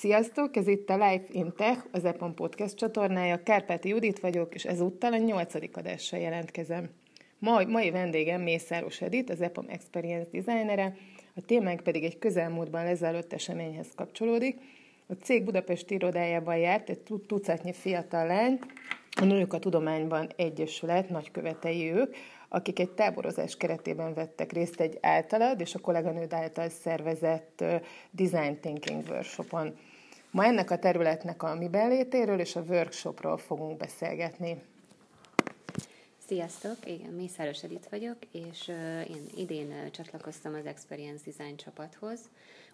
Sziasztok, ez itt a Life in Tech, az EPON Podcast csatornája. Kárpáti Judit vagyok, és ezúttal a nyolcadik adással jelentkezem. Mai, mai vendégem Mészáros Edith, az EPON Experience designere, a témánk pedig egy közelmúltban lezárult eseményhez kapcsolódik. A cég Budapesti irodájában járt egy tucatnyi fiatal lány, a Nők a Tudományban Egyesület nagykövetei ők, akik egy táborozás keretében vettek részt egy általad és a kolléganőd által szervezett Design Thinking workshopon. Ma ennek a területnek a mi belétéről és a workshopról fogunk beszélgetni. Sziasztok, igen, Mészáros Edith vagyok, és én idén csatlakoztam az Experience Design csapathoz,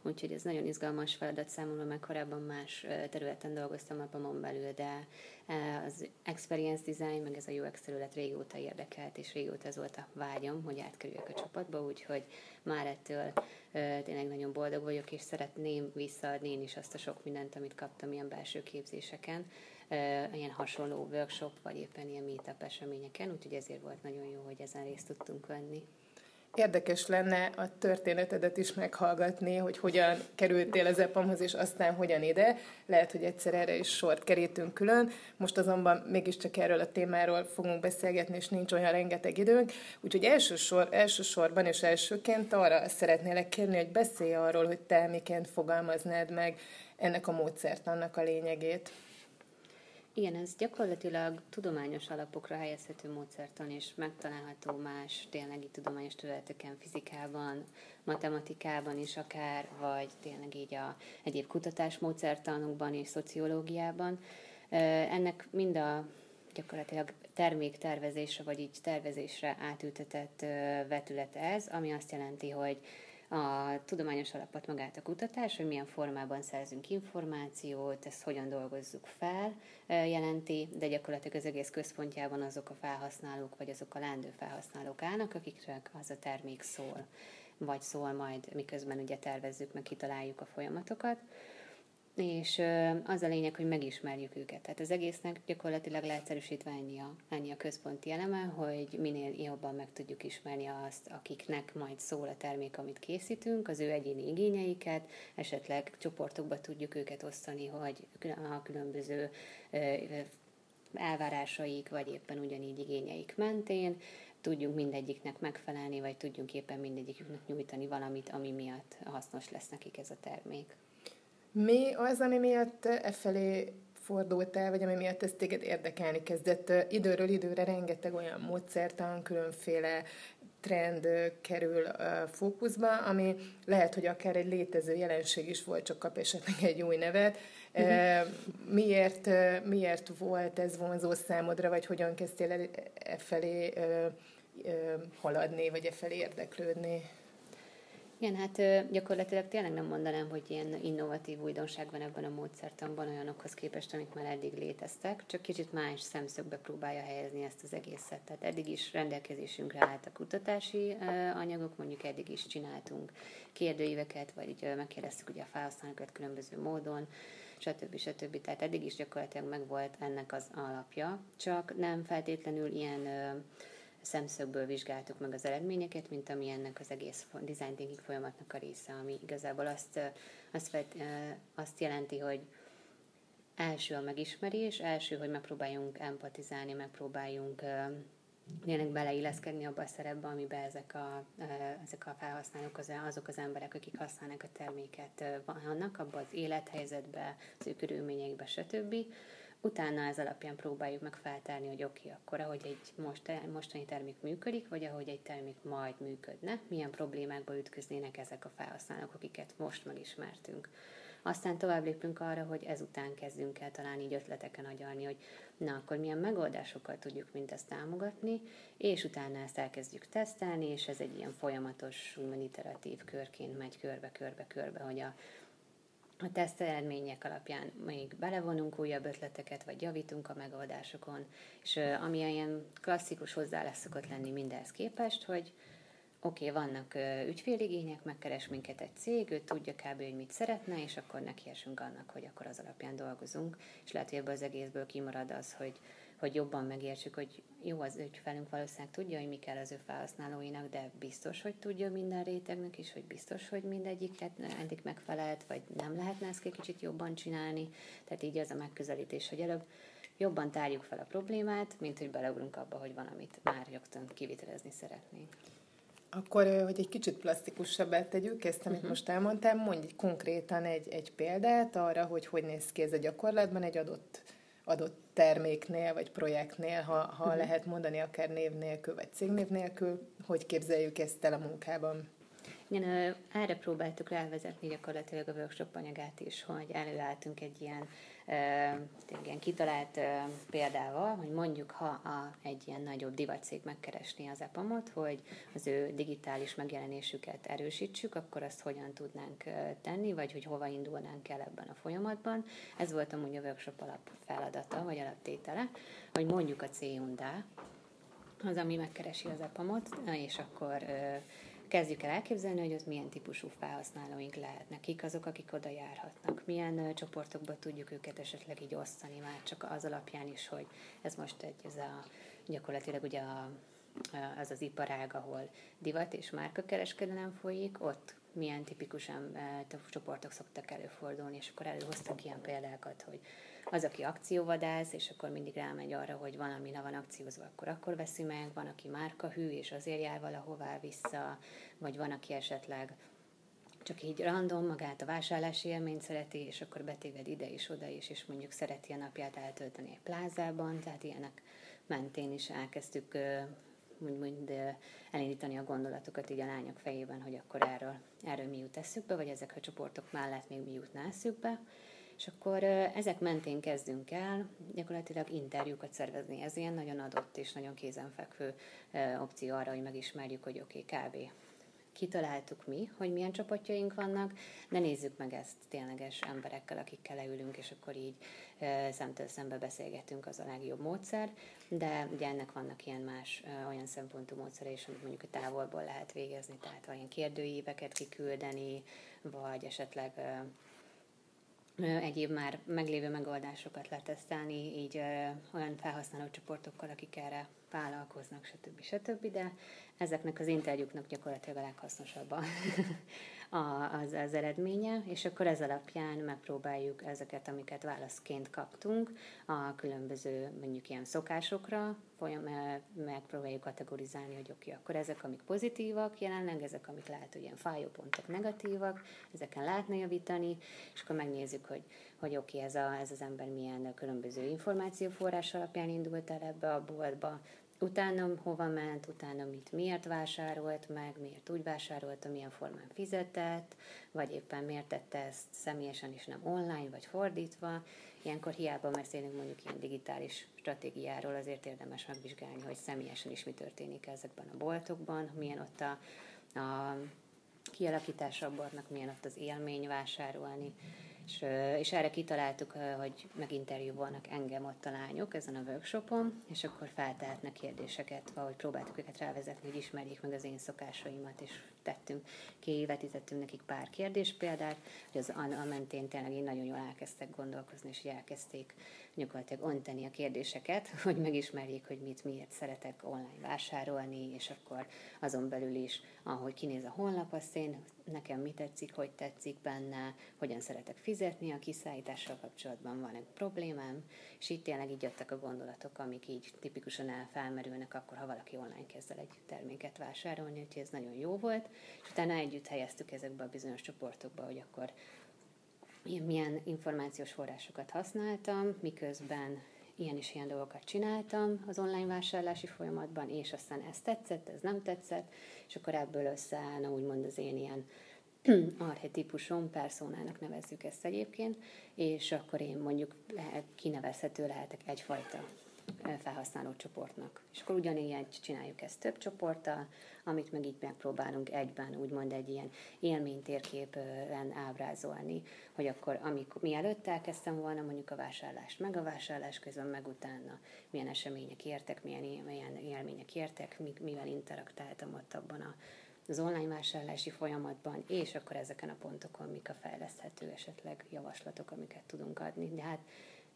úgyhogy ez nagyon izgalmas feladat számomra, mert korábban más területen dolgoztam a PAMon belül, de az Experience Design, meg ez a UX terület régóta érdekelt, és régóta ez volt a vágyam, hogy átkerüljek a csapatba, úgyhogy már ettől tényleg nagyon boldog vagyok, és szeretném visszaadni én is azt a sok mindent, amit kaptam ilyen belső képzéseken, ilyen hasonló workshop, vagy éppen ilyen meetup eseményeken, úgyhogy ezért volt nagyon jó, hogy ezen részt tudtunk venni. Érdekes lenne a történetedet is meghallgatni, hogy hogyan kerültél az EPAM-hoz, és aztán hogyan ide. Lehet, hogy egyszer erre is sort kerítünk külön. Most azonban mégiscsak erről a témáról fogunk beszélgetni, és nincs olyan rengeteg időnk. Úgyhogy elsősor, elsősorban és elsőként arra szeretnélek kérni, hogy beszélj arról, hogy te miként fogalmaznád meg ennek a módszertannak a lényegét. Igen, ez gyakorlatilag tudományos alapokra helyezhető módszertan, és megtalálható más ténylegi tudományos területeken, fizikában, matematikában is akár, vagy tényleg így a egyéb kutatásmódszertanokban és szociológiában. Ennek mind a gyakorlatilag terméktervezésre, vagy így tervezésre átültetett vetület ez, ami azt jelenti, hogy a tudományos alapot magát a kutatás, hogy milyen formában szerzünk információt, ezt hogyan dolgozzuk fel, jelenti, de gyakorlatilag az egész központjában azok a felhasználók, vagy azok a lendő felhasználók állnak, akikre az a termék szól, vagy szól majd, miközben ugye tervezzük, meg kitaláljuk a folyamatokat és az a lényeg, hogy megismerjük őket. Tehát az egésznek gyakorlatilag leegyszerűsítve ennyi a, ennyi a központi eleme, hogy minél jobban meg tudjuk ismerni azt, akiknek majd szól a termék, amit készítünk, az ő egyéni igényeiket, esetleg csoportokba tudjuk őket osztani, hogy a különböző elvárásaik, vagy éppen ugyanígy igényeik mentén tudjunk mindegyiknek megfelelni, vagy tudjunk éppen mindegyiküknek nyújtani valamit, ami miatt hasznos lesz nekik ez a termék. Mi az, ami miatt e felé fordultál, vagy ami miatt ez téged érdekelni kezdett? Időről időre rengeteg olyan módszertan, különféle trend kerül fókuszba, ami lehet, hogy akár egy létező jelenség is volt, csak kap esetleg egy új nevet. Uh-huh. Miért, miért volt ez vonzó számodra, vagy hogyan kezdtél el e felé haladni, vagy e felé érdeklődni? Igen, hát gyakorlatilag tényleg nem mondanám, hogy ilyen innovatív újdonság van ebben a módszertanban olyanokhoz képest, amik már eddig léteztek, csak kicsit más szemszögbe próbálja helyezni ezt az egészet. Tehát eddig is rendelkezésünkre állt a kutatási anyagok, mondjuk eddig is csináltunk kérdőíveket, vagy megkérdeztük ugye a felhasználókat különböző módon, stb. stb. Tehát eddig is gyakorlatilag megvolt ennek az alapja, csak nem feltétlenül ilyen szemszögből vizsgáltuk meg az eredményeket, mint ami ennek az egész design thinking folyamatnak a része, ami igazából azt, azt, azt jelenti, hogy első a megismerés, első, hogy megpróbáljunk empatizálni, megpróbáljunk tényleg beleilleszkedni abba a szerepbe, amiben ezek a, ezek a felhasználók, azok az emberek, akik használnak a terméket, vannak abban az élethelyzetbe, az ő körülményekbe, stb utána ez alapján próbáljuk meg feltárni, hogy oké, okay, akkor ahogy egy most, mostani termék működik, vagy ahogy egy termék majd működne, milyen problémákba ütköznének ezek a felhasználók, akiket most megismertünk. Aztán tovább lépünk arra, hogy ezután kezdünk el talán így ötleteken agyalni, hogy na akkor milyen megoldásokkal tudjuk mindezt támogatni, és utána ezt elkezdjük tesztelni, és ez egy ilyen folyamatos, úgymond iteratív körként megy körbe-körbe-körbe, hogy a a teszt eredmények alapján még belevonunk újabb ötleteket, vagy javítunk a megoldásokon, és ami ilyen klasszikus hozzáállás szokott lenni mindehhez képest, hogy oké, okay, vannak ügyféligények, megkeres minket egy cég, ő tudja kb. hogy mit szeretne, és akkor nekiesünk annak, hogy akkor az alapján dolgozunk, és lehet, hogy ebből az egészből kimarad az, hogy hogy jobban megértsük, hogy jó, az ügyfelünk valószínűleg tudja, hogy mi kell az ő felhasználóinak, de biztos, hogy tudja minden rétegnek is, hogy biztos, hogy mindegyiket eddig megfelelt, vagy nem lehetne ezt egy kicsit jobban csinálni. Tehát így az a megközelítés, hogy előbb jobban tárjuk fel a problémát, mint hogy beleugrunk abba, hogy valamit már rögtön kivitelezni szeretnénk. Akkor, hogy egy kicsit plastikusabbá tegyük ezt, amit uh-huh. most elmondtam, mondj konkrétan egy, egy példát arra, hogy hogy néz ki ez a gyakorlatban egy adott, adott terméknél, vagy projektnél, ha, ha uh-huh. lehet mondani, akár név nélkül, vagy cégnév nélkül, hogy képzeljük ezt el a munkában. Igen, erre próbáltuk rávezetni gyakorlatilag a workshop anyagát is, hogy előálltunk egy ilyen igen, kitalált példával, hogy mondjuk, ha a, egy ilyen nagyobb divatcég megkeresni az EPAMot, hogy az ő digitális megjelenésüket erősítsük, akkor azt hogyan tudnánk tenni, vagy hogy hova indulnánk el ebben a folyamatban. Ez volt amúgy a workshop alap feladata, vagy alaptétele, hogy mondjuk a C az, ami megkeresi az EPAMot, és akkor kezdjük el elképzelni, hogy az milyen típusú felhasználóink lehetnek, kik azok, akik oda járhatnak, milyen uh, csoportokba tudjuk őket esetleg így osztani, már csak az alapján is, hogy ez most egy, ez a, gyakorlatilag ugye a, az az iparág, ahol divat és márkakereskedelem folyik, ott milyen tipikusan uh, csoportok szoktak előfordulni, és akkor előhoztak ilyen példákat, hogy az, aki akcióvadász, és akkor mindig rámegy arra, hogy valami na van akciózva, akkor akkor veszi meg, van, aki márka hű, és azért jár valahová vissza, vagy van, aki esetleg csak így random magát a vásárlási élményt szereti, és akkor betéved ide és oda is, és mondjuk szereti a napját eltölteni egy plázában, tehát ilyenek mentén is elkezdtük úgymond elindítani a gondolatokat így a lányok fejében, hogy akkor erről, erről mi jut eszükbe, vagy ezek a csoportok mellett még mi jutna eszükbe. És akkor ezek mentén kezdünk el gyakorlatilag interjúkat szervezni. Ez ilyen nagyon adott és nagyon kézenfekvő opció arra, hogy megismerjük, hogy oké, okay, kb kitaláltuk mi, hogy milyen csapatjaink vannak, de nézzük meg ezt tényleges emberekkel, akikkel leülünk, és akkor így szemtől szembe beszélgetünk, az a legjobb módszer, de ugye ennek vannak ilyen más olyan szempontú módszere is, amit mondjuk a távolból lehet végezni, tehát olyan kérdőíveket kiküldeni, vagy esetleg egyéb már meglévő megoldásokat letesztelni, így olyan felhasználó csoportokkal, akik erre vállalkoznak, stb. stb. De ezeknek az interjúknak gyakorlatilag a leghasznosabb a, az, az eredménye, és akkor ez alapján megpróbáljuk ezeket, amiket válaszként kaptunk, a különböző mondjuk ilyen szokásokra, folyam, megpróbáljuk kategorizálni, hogy oké, okay, akkor ezek, amik pozitívak jelenleg, ezek, amik lehet, hogy ilyen fájópontok negatívak, ezeken lehetne javítani, és akkor megnézzük, hogy, hogy oké, okay, ez, a, ez az ember milyen különböző információforrás alapján indult el ebbe a boltba, utána hova ment, utána mit miért vásárolt meg, miért úgy vásárolta, milyen formán fizetett, vagy éppen miért tette ezt személyesen is nem online, vagy fordítva. Ilyenkor hiába beszélünk mondjuk ilyen digitális stratégiáról, azért érdemes megvizsgálni, hogy személyesen is mi történik ezekben a boltokban, milyen ott a, a kialakítása a boltnak, milyen ott az élmény vásárolni. És, és erre kitaláltuk, hogy meginterjúvolnak engem ott a lányok ezen a workshopon, és akkor feltehetnek kérdéseket, ahogy próbáltuk őket rávezetni, hogy ismerjék meg az én szokásaimat, és tettünk, kivetítettünk nekik pár kérdés példát, hogy az a mentén tényleg én nagyon jól elkezdtek gondolkozni, és elkezdték gyakorlatilag ontani a kérdéseket, hogy megismerjék, hogy mit, miért szeretek online vásárolni, és akkor azon belül is, ahogy kinéz a honlap, azt én, nekem mi tetszik, hogy tetszik benne, hogyan szeretek fizetni, a kiszállítással kapcsolatban van egy problémám, és itt tényleg így jöttek a gondolatok, amik így tipikusan elfelmerülnek akkor, ha valaki online kezd el egy terméket vásárolni, úgyhogy ez nagyon jó volt, és utána együtt helyeztük ezekbe a bizonyos csoportokba, hogy akkor milyen információs forrásokat használtam, miközben ilyen és ilyen dolgokat csináltam az online vásárlási folyamatban, és aztán ez tetszett, ez nem tetszett, és akkor ebből összeállna úgymond az én ilyen archetipusom, personának nevezzük ezt egyébként, és akkor én mondjuk kinevezhető lehetek egyfajta felhasználó csoportnak. És akkor ugyanígy csináljuk ezt több csoporttal, amit meg így megpróbálunk egyben, úgymond egy ilyen élménytérképen ábrázolni, hogy akkor amikor, mielőtt elkezdtem volna mondjuk a vásárlást, meg a vásárlás közben, meg utána milyen események értek, milyen, milyen élmények értek, mivel interaktáltam ott abban a az online vásárlási folyamatban, és akkor ezeken a pontokon mik a fejleszthető esetleg javaslatok, amiket tudunk adni. De hát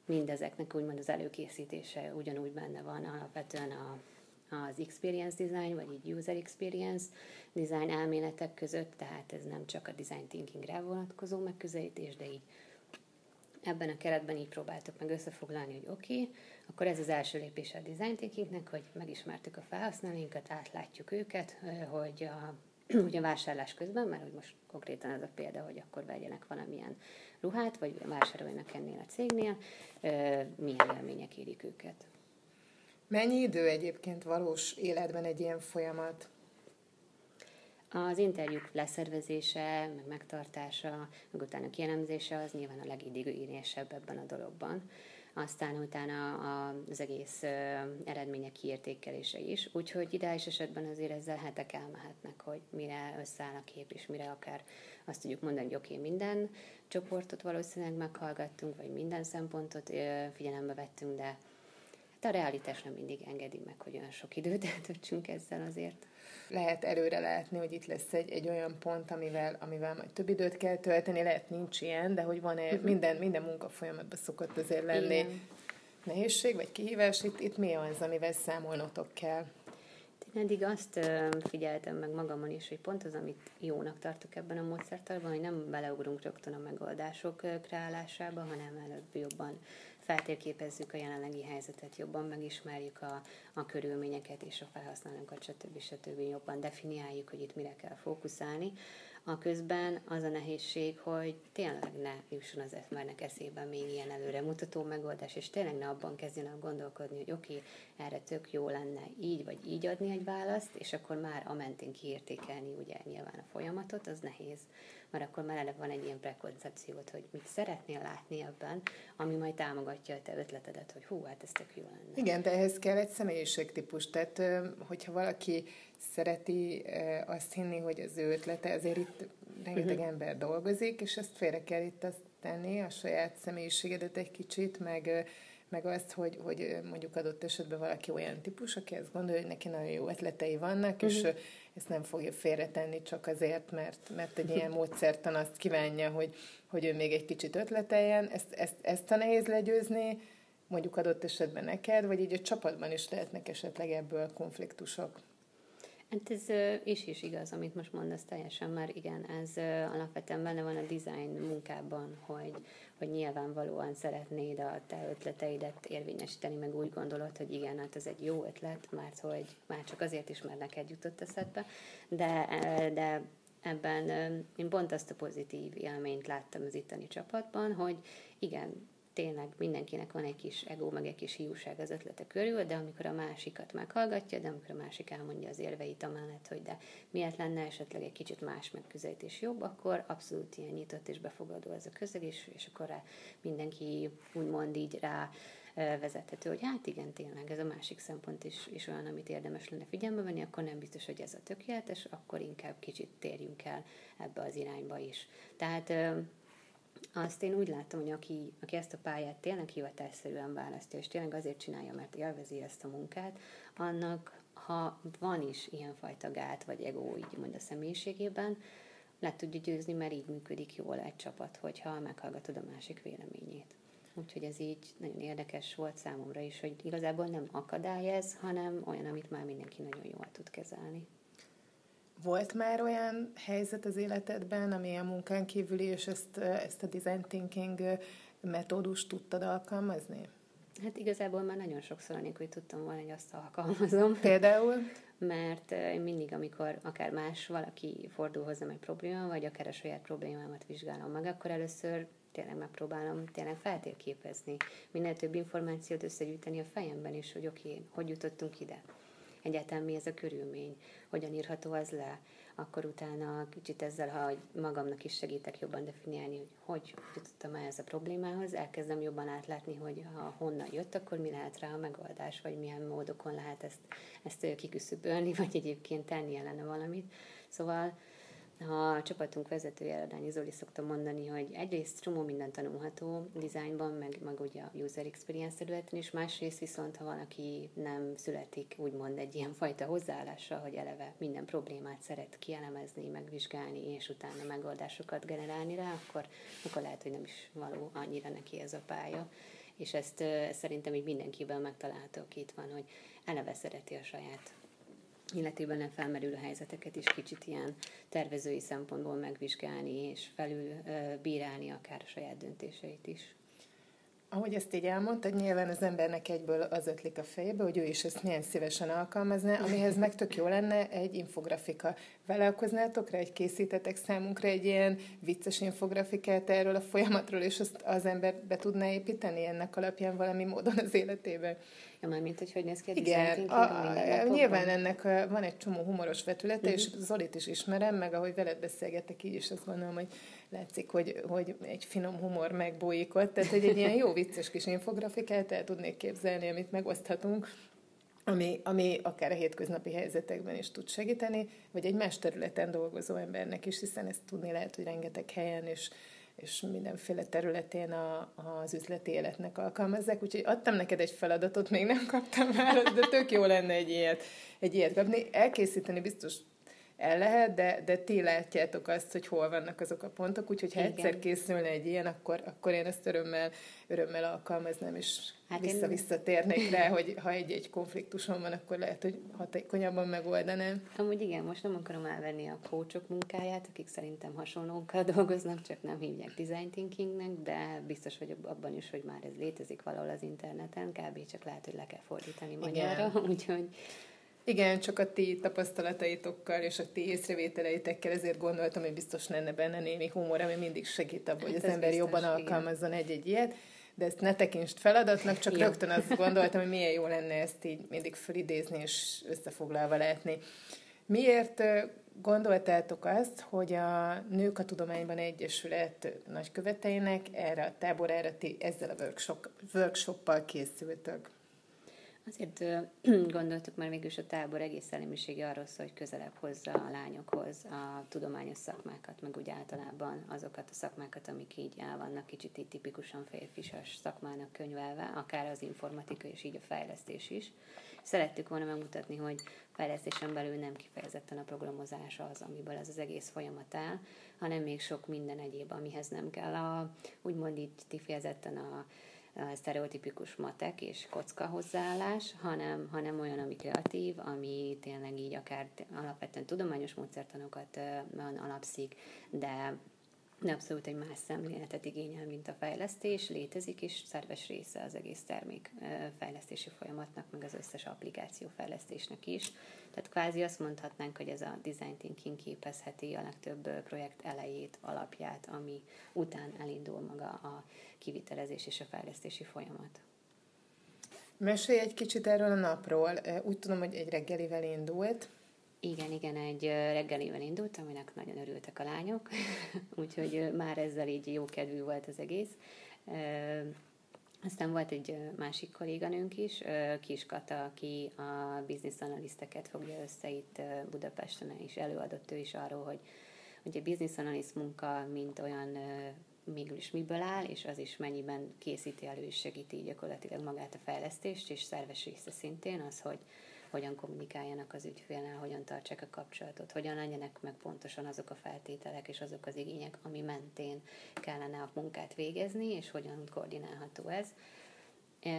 mindezeknek úgymond az előkészítése ugyanúgy benne van alapvetően a, az experience design, vagy így user experience design elméletek között, tehát ez nem csak a design thinkingre vonatkozó megközelítés, de így ebben a keretben így próbáltuk meg összefoglalni, hogy oké, okay, akkor ez az első lépés a design thinkingnek, hogy megismertük a felhasználóinkat, átlátjuk őket, hogy a, ugye vásárlás közben, mert hogy most konkrétan ez a példa, hogy akkor vegyenek valamilyen ruhát, vagy vásároljanak ennél a cégnél, milyen élmények érik őket. Mennyi idő egyébként valós életben egy ilyen folyamat? Az interjúk leszervezése, meg megtartása, meg utána kielemzése az nyilván a legidőigényesebb ebben a dologban. Aztán utána az egész eredmények kiértékelése is. Úgyhogy ideális esetben azért ezzel hetek elmehetnek, hogy mire összeáll a kép, és mire akár azt tudjuk mondani, hogy oké, okay, minden csoportot valószínűleg meghallgattunk, vagy minden szempontot figyelembe vettünk, de hát a realitás nem mindig engedi meg, hogy olyan sok időt eltöltsünk ezzel azért lehet előre látni, hogy itt lesz egy, egy olyan pont, amivel, amivel majd több időt kell tölteni, lehet nincs ilyen, de hogy van uh-huh. minden, minden munka folyamatban szokott azért lenni Igen. nehézség vagy kihívás, itt, itt mi az, amivel számolnotok kell? Én eddig azt figyeltem meg magamon is, hogy pont az, amit jónak tartok ebben a módszertarban, hogy nem beleugrunk rögtön a megoldások kreálásába, hanem előbb jobban feltérképezzük a jelenlegi helyzetet, jobban megismerjük a, a körülményeket és a felhasználókat, stb. stb. jobban definiáljuk, hogy itt mire kell fókuszálni. A közben az a nehézség, hogy tényleg ne jusson az embernek eszébe még ilyen előre mutató megoldás, és tényleg ne abban kezdjenek gondolkodni, hogy oké, okay, erre tök jó lenne így vagy így adni egy választ, és akkor már a mentén kiértékelni ugye nyilván a folyamatot, az nehéz mert akkor már eleve van egy ilyen prekoncepciót, hogy mit szeretnél látni ebben, ami majd támogatja a te ötletedet, hogy hú, hát ez tök jó lenne. Igen, de ehhez kell egy személyiségtípus, tehát hogyha valaki szereti azt hinni, hogy az ő ötlete, azért itt rengeteg uh-huh. ember dolgozik, és ezt félre kell itt azt tenni, a saját személyiségedet egy kicsit, meg meg azt, hogy, hogy mondjuk adott esetben valaki olyan típus, aki azt gondolja, hogy neki nagyon jó ötletei vannak, uh-huh. és mhm. Ezt nem fogja félretenni csak azért, mert, mert egy ilyen módszertan azt kívánja, hogy, hogy ő még egy kicsit ötleteljen. Ezt, ezt, ezt a nehéz legyőzni, mondjuk adott esetben neked, vagy így a csapatban is lehetnek esetleg ebből konfliktusok? Hát ez is is igaz, amit most mondasz, teljesen már igen, ez alapvetően benne van a design munkában, hogy, hogy nyilvánvalóan szeretnéd a te ötleteidet érvényesíteni, meg úgy gondolod, hogy igen, hát ez egy jó ötlet, mert hogy már csak azért is, mert neked jutott eszedbe, de, de ebben én pont azt a pozitív élményt láttam az itteni csapatban, hogy igen, tényleg mindenkinek van egy kis ego, meg egy kis hiúság az ötlete körül, de amikor a másikat meghallgatja, de amikor a másik elmondja az érveit amellett, hogy de miért lenne esetleg egy kicsit más megközelítés jobb, akkor abszolút ilyen nyitott és befogadó ez a közeg, és, és akkor rá mindenki úgymond így rá vezethető, hogy hát igen, tényleg ez a másik szempont is, is olyan, amit érdemes lenne figyelme venni, akkor nem biztos, hogy ez a tökéletes, akkor inkább kicsit térjünk el ebbe az irányba is. Tehát azt én úgy látom, hogy aki, aki ezt a pályát tényleg hivatásszerűen választja, és tényleg azért csinálja, mert élvezi ezt a munkát, annak, ha van is ilyenfajta gát vagy ego így mond a személyiségében, le tudja győzni, mert így működik jól egy csapat, hogyha meghallgatod a másik véleményét. Úgyhogy ez így nagyon érdekes volt számomra is, hogy igazából nem akadály ez, hanem olyan, amit már mindenki nagyon jól tud kezelni. Volt már olyan helyzet az életedben, ami a munkán kívüli, és ezt, ezt a design thinking metódust tudtad alkalmazni? Hát igazából már nagyon sokszor, hogy tudtam volna, hogy azt alkalmazom. Például? Mert én mindig, amikor akár más valaki fordul hozzám egy probléma, vagy akár a saját problémámat vizsgálom meg, akkor először tényleg megpróbálom tényleg feltérképezni, minél több információt összegyűjteni a fejemben is, hogy oké, okay, hogy jutottunk ide egyáltalán mi ez a körülmény, hogyan írható az le, akkor utána kicsit ezzel, ha magamnak is segítek jobban definiálni, hogy hogy jutottam el ez a problémához, elkezdem jobban átlátni, hogy ha honnan jött, akkor mi lehet rá a megoldás, vagy milyen módokon lehet ezt, ezt kiküszöbölni, vagy egyébként tenni ellene valamit. Szóval a csapatunk vezetője, Radányi Zoli szokta mondani, hogy egyrészt csomó minden tanulható dizájnban, meg, meg ugye a user experience területen is, másrészt viszont, ha valaki nem születik úgymond egy ilyen fajta hozzáállással, hogy eleve minden problémát szeret kielemezni, megvizsgálni, és utána megoldásokat generálni rá, akkor, akkor lehet, hogy nem is való annyira neki ez a pálya. És ezt szerintem így mindenkiben megtalálható, aki itt van, hogy eleve szereti a saját életében felmerülő helyzeteket is kicsit ilyen tervezői szempontból megvizsgálni, és felül bírálni akár a saját döntéseit is. Ahogy ezt így elmondtad, nyilván az embernek egyből az ötlik a fejébe, hogy ő is ezt milyen szívesen alkalmazná, amihez meg tök jó lenne egy infografika. Vállalkoznátok rá, egy készítetek számunkra egy ilyen vicces infografikát erről a folyamatról, és azt az ember be tudná építeni ennek alapján valami módon az életébe? Ja, már mint hogy hogy néz ki a Igen, a, a, nyilván ennek van egy csomó humoros vetülete, uh-huh. és Zolit is ismerem, meg ahogy veled beszélgetek, így is azt gondolom, hogy látszik, hogy, hogy egy finom humor megbújikott, tehát hogy egy ilyen jó vicces kis infografikát el tudnék képzelni, amit megoszthatunk, ami, ami akár a hétköznapi helyzetekben is tud segíteni, vagy egy más területen dolgozó embernek is, hiszen ezt tudni lehet, hogy rengeteg helyen és, és mindenféle területén a, az üzleti életnek alkalmazzák. Úgyhogy adtam neked egy feladatot, még nem kaptam választ, de tök jó lenne egy ilyet, egy ilyet kapni. Elkészíteni biztos el lehet, de, de ti látjátok azt, hogy hol vannak azok a pontok, úgyhogy ha Igen. egyszer készülne egy ilyen, akkor, akkor én ezt örömmel, örömmel alkalmaznám, és hát vissza-visszatérnék rá, hogy ha egy-egy konfliktusom van, akkor lehet, hogy hatékonyabban megoldanám. Amúgy igen, most nem akarom elvenni a coachok munkáját, akik szerintem hasonlókkal dolgoznak, csak nem hívják design thinkingnek, de biztos vagyok abban is, hogy már ez létezik valahol az interneten, kb. csak lehet, hogy le kell fordítani magyarra, úgyhogy igen, csak a ti tapasztalataitokkal és a ti észrevételeitekkel, ezért gondoltam, hogy biztos lenne benne némi humor, ami mindig segít abban, hogy hát az ember biztos, jobban alkalmazzon egy-egy ilyet. De ezt ne tekintsd feladatnak, csak rögtön azt gondoltam, hogy milyen jó lenne ezt így mindig felidézni és összefoglalva látni. Miért gondoltátok azt, hogy a Nők a Tudományban Egyesület nagyköveteinek erre a táborára ti ezzel a workshop, workshoppal készültök? Azért gondoltuk, mert mégis a tábor egész szellemisége arról szól, hogy közelebb hozza a lányokhoz a tudományos szakmákat, meg úgy általában azokat a szakmákat, amik így el vannak kicsit így tipikusan férfisas szakmának könyvelve, akár az informatika és így a fejlesztés is. Szerettük volna megmutatni, hogy fejlesztésen belül nem kifejezetten a programozás az, amiből ez az egész folyamat áll, hanem még sok minden egyéb, amihez nem kell a, úgymond így kifejezetten a sztereotipikus matek és kocka hozzáállás, hanem, hanem olyan, ami kreatív, ami tényleg így akár alapvetően tudományos módszertanokat alapszik, de abszolút egy más szemléletet igényel, mint a fejlesztés, létezik, és szerves része az egész termék fejlesztési folyamatnak, meg az összes applikáció fejlesztésnek is. Tehát kvázi azt mondhatnánk, hogy ez a design thinking képezheti a legtöbb projekt elejét, alapját, ami után elindul maga a kivitelezés és a fejlesztési folyamat. Mesélj egy kicsit erről a napról. Úgy tudom, hogy egy reggelivel indult. Igen, igen, egy reggelivel indult, aminek nagyon örültek a lányok, úgyhogy már ezzel így jó kedvű volt az egész. Aztán volt egy másik kolléganőnk is, Kis Kata, aki a business analiszteket fogja össze itt Budapesten, és előadott ő is arról, hogy, hogy a business analyst munka, mint olyan mégis is miből áll, és az is mennyiben készíti elő és segíti gyakorlatilag magát a fejlesztést, és szerves része szintén az, hogy hogyan kommunikáljanak az ügyfélnel, hogyan tartsák a kapcsolatot, hogyan legyenek meg pontosan azok a feltételek és azok az igények, ami mentén kellene a munkát végezni, és hogyan koordinálható ez.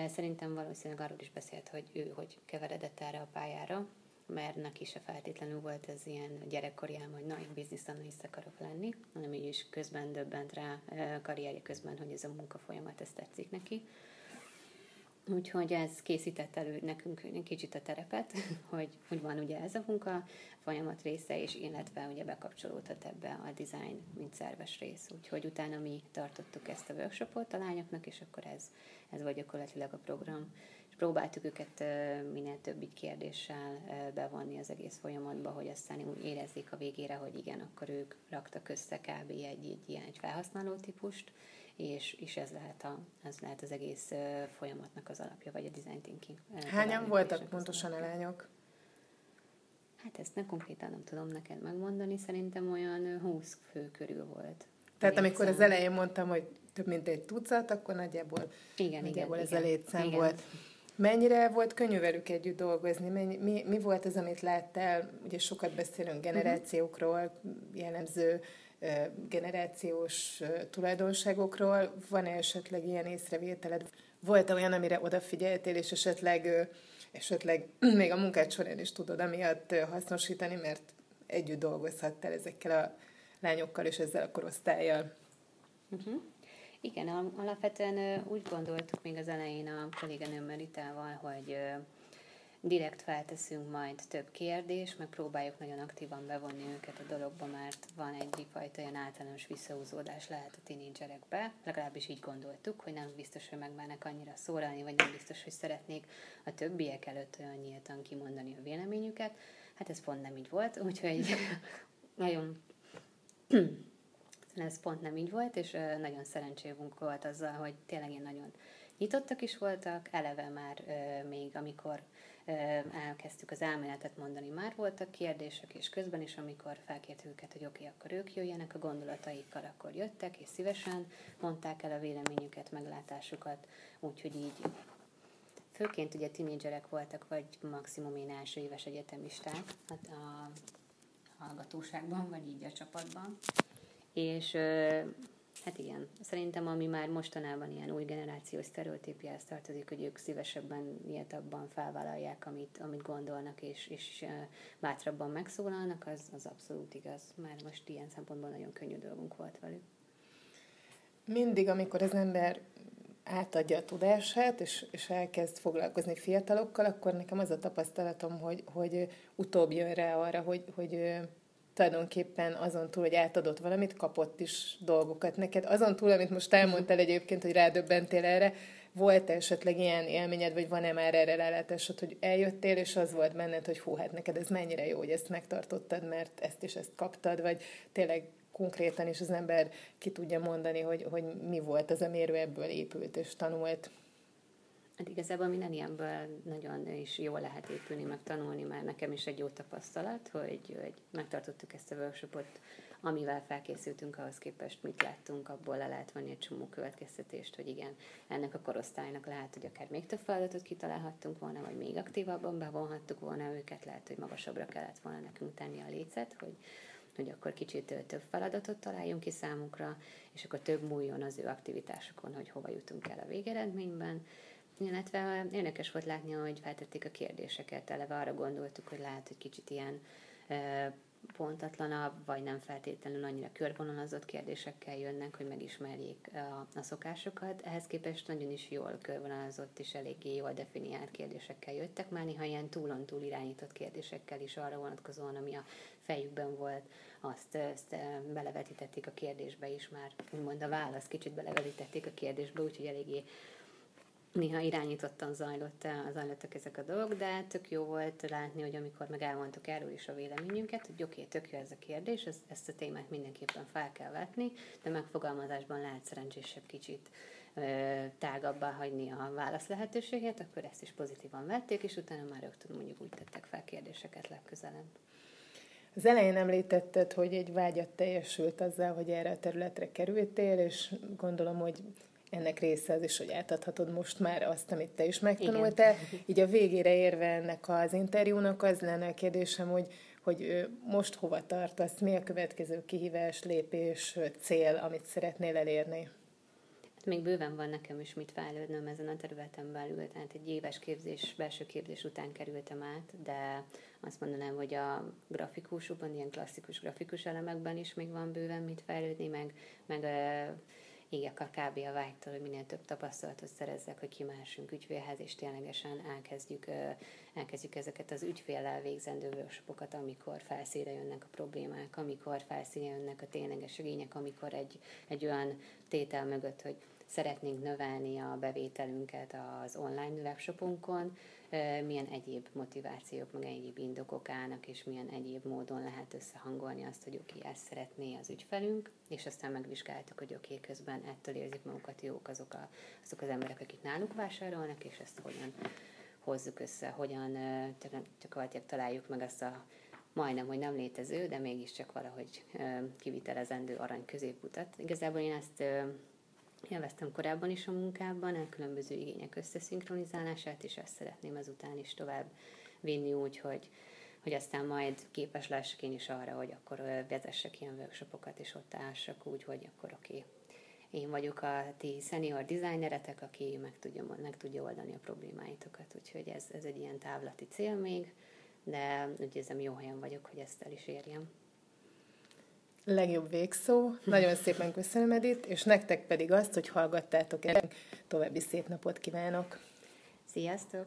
Szerintem valószínűleg arról is beszélt, hogy ő hogy keveredett erre a pályára, mert neki se feltétlenül volt ez ilyen gyerekkoriában, hogy na, én business analyst akarok lenni, hanem így is közben döbbent rá karrierje közben, hogy ez a munkafolyamat, ez tetszik neki. Úgyhogy ez készített elő nekünk kicsit a terepet, hogy, hogy van ugye ez a munka folyamat része, és illetve ugye bekapcsolódhat ebbe a design, mint szerves rész. Úgyhogy utána mi tartottuk ezt a workshopot a lányoknak, és akkor ez, ez volt gyakorlatilag a program. És próbáltuk őket minél több így kérdéssel bevonni az egész folyamatba, hogy aztán úgy érezzék a végére, hogy igen, akkor ők raktak össze kb. egy, egy ilyen egy felhasználó típust, és, és ez, lehet a, ez lehet az egész folyamatnak az alapja, vagy a design thinking. Hányan voltak pontosan a lányok? Hát ezt ne konkrétan nem tudom neked megmondani, szerintem olyan 20 fő körül volt. Tehát amikor szám. az elején mondtam, hogy több mint egy tucat, akkor nagyjából, igen, nagyjából igen, ez igen. a létszám igen. volt. Mennyire volt könnyű velük együtt dolgozni? Mennyi, mi, mi volt az, amit láttál? Ugye sokat beszélünk generációkról, jellemző generációs tulajdonságokról. Van-e esetleg ilyen észrevételed? Volt-e olyan, amire odafigyeltél, és esetleg, esetleg még a munkád során is tudod amiatt hasznosítani, mert együtt dolgozhattál ezekkel a lányokkal és ezzel a korosztályjal? Uh-huh. Igen, alapvetően úgy gondoltuk még az elején a kolléganőmmel Ritával, hogy direkt felteszünk majd több kérdést, meg próbáljuk nagyon aktívan bevonni őket a dologba, mert van egyfajta olyan általános visszahúzódás lehet a tinédzserekbe, legalábbis így gondoltuk, hogy nem biztos, hogy megmernek annyira szólalni, vagy nem biztos, hogy szeretnék a többiek előtt olyan nyíltan kimondani a véleményüket. Hát ez pont nem így volt, úgyhogy nagyon ez pont nem így volt, és nagyon szerencsévünk volt azzal, hogy tényleg én nagyon nyitottak is voltak, eleve már még amikor elkezdtük az elméletet mondani, már voltak kérdések, és közben is, amikor felkértük őket, hogy oké, okay, akkor ők jöjjenek a gondolataikkal, akkor jöttek, és szívesen mondták el a véleményüket, meglátásukat, úgyhogy így. Főként ugye tinédzserek voltak, vagy maximum én első éves egyetemisták hát a hallgatóságban, vagy így a csapatban. És Hát igen, szerintem ami már mostanában ilyen új generációs sztereotípiához tartozik, hogy ők szívesebben nyíltabban felvállalják, amit, amit gondolnak, és, és bátrabban megszólalnak, az, az abszolút igaz. Már most ilyen szempontból nagyon könnyű dolgunk volt velük. Mindig, amikor az ember átadja a tudását, és, és elkezd foglalkozni fiatalokkal, akkor nekem az a tapasztalatom, hogy, hogy utóbb jön rá arra, hogy, hogy tulajdonképpen azon túl, hogy átadott valamit, kapott is dolgokat neked. Azon túl, amit most elmondtál egyébként, hogy rádöbbentél erre, volt esetleg ilyen élményed, vagy van-e már erre rálátásod, hogy eljöttél, és az volt benned, hogy hú, hát neked ez mennyire jó, hogy ezt megtartottad, mert ezt is ezt kaptad, vagy tényleg konkrétan is az ember ki tudja mondani, hogy, hogy mi volt az, ami ebből épült és tanult. Hát igazából minden ilyenből nagyon is jól lehet épülni, meg tanulni, mert nekem is egy jó tapasztalat, hogy, hogy megtartottuk ezt a workshopot, amivel felkészültünk, ahhoz képest mit láttunk, abból le lehet venni egy csomó következtetést, hogy igen, ennek a korosztálynak lehet, hogy akár még több feladatot kitalálhattunk volna, vagy még aktívabban bevonhattuk volna őket, lehet, hogy magasabbra kellett volna nekünk tenni a lécet, hogy, hogy akkor kicsit több feladatot találjunk ki számukra, és akkor több múljon az ő aktivitásokon, hogy hova jutunk el a végeredményben illetve érdekes volt látni, hogy feltették a kérdéseket. Eleve arra gondoltuk, hogy lehet, hogy kicsit ilyen pontatlanabb, vagy nem feltétlenül annyira körvonalazott kérdésekkel jönnek, hogy megismerjék a, a szokásokat. Ehhez képest nagyon is jól körvonalazott és eléggé jól definiált kérdésekkel jöttek, már néha ilyen túlon-túl irányított kérdésekkel is arra vonatkozóan, ami a fejükben volt, azt, azt belevetítették a kérdésbe is már, úgymond a választ kicsit belevetítették a kérdésbe, úgyhogy eléggé néha irányítottan zajlott, zajlottak ezek a dolgok, de tök jó volt látni, hogy amikor meg elmondtuk erről is a véleményünket, hogy oké, okay, tök jó ez a kérdés, ezt, ezt a témát mindenképpen fel kell vetni, de megfogalmazásban lehet szerencsésebb kicsit tágabbá hagyni a válasz lehetőséget, akkor ezt is pozitívan vették, és utána már rögtön mondjuk úgy tettek fel kérdéseket legközelebb. Az elején említetted, hogy egy vágyat teljesült azzal, hogy erre a területre kerültél, és gondolom, hogy ennek része az is, hogy átadhatod most már azt, amit te is megtanultál. Igen. Így a végére érve ennek az interjúnak az lenne a kérdésem, hogy, hogy most hova tartasz, mi a következő kihívás, lépés, cél, amit szeretnél elérni? Hát még bőven van nekem is mit fejlődnöm ezen a területen belül, tehát egy éves képzés, belső képzés után kerültem át, de azt mondanám, hogy a grafikusokban, ilyen klasszikus grafikus elemekben is még van bőven mit fejlődni, meg, meg égek a kb. a vágytól, hogy minél több tapasztalatot szerezzek, hogy kimásunk ügyfélhez, és ténylegesen elkezdjük, elkezdjük ezeket az ügyféllel végzendő workshopokat, amikor felszíre jönnek a problémák, amikor felszíre jönnek a tényleges igények, amikor egy, egy olyan tétel mögött, hogy szeretnénk növelni a bevételünket az online webshopunkon, milyen egyéb motivációk, meg egyéb indokok állnak, és milyen egyéb módon lehet összehangolni azt, hogy oké, ezt szeretné az ügyfelünk, és aztán megvizsgáltuk, hogy oké, közben ettől érzik magukat jók azok, a, azok az emberek, akik náluk vásárolnak, és ezt hogyan hozzuk össze, hogyan gyakorlatilag találjuk meg azt a majdnem, hogy nem létező, de mégiscsak valahogy kivitelezendő arany középutat. Igazából én ezt Élveztem korábban is a munkában, a különböző igények összeszinkronizálását, és ezt szeretném ezután is tovább vinni úgy, hogy, hogy aztán majd képes lessek én is arra, hogy akkor vezessek ilyen workshopokat, és ott álsak úgy, hogy akkor oké, okay, én vagyok a ti senior designeretek, aki meg tudja, meg tudja oldani a problémáitokat. Úgyhogy ez, ez egy ilyen távlati cél még, de úgy érzem, jó helyen vagyok, hogy ezt el is érjem. Legjobb végszó. Nagyon szépen köszönöm, Edith, és nektek pedig azt, hogy hallgattátok el. További szép napot kívánok! Sziasztok!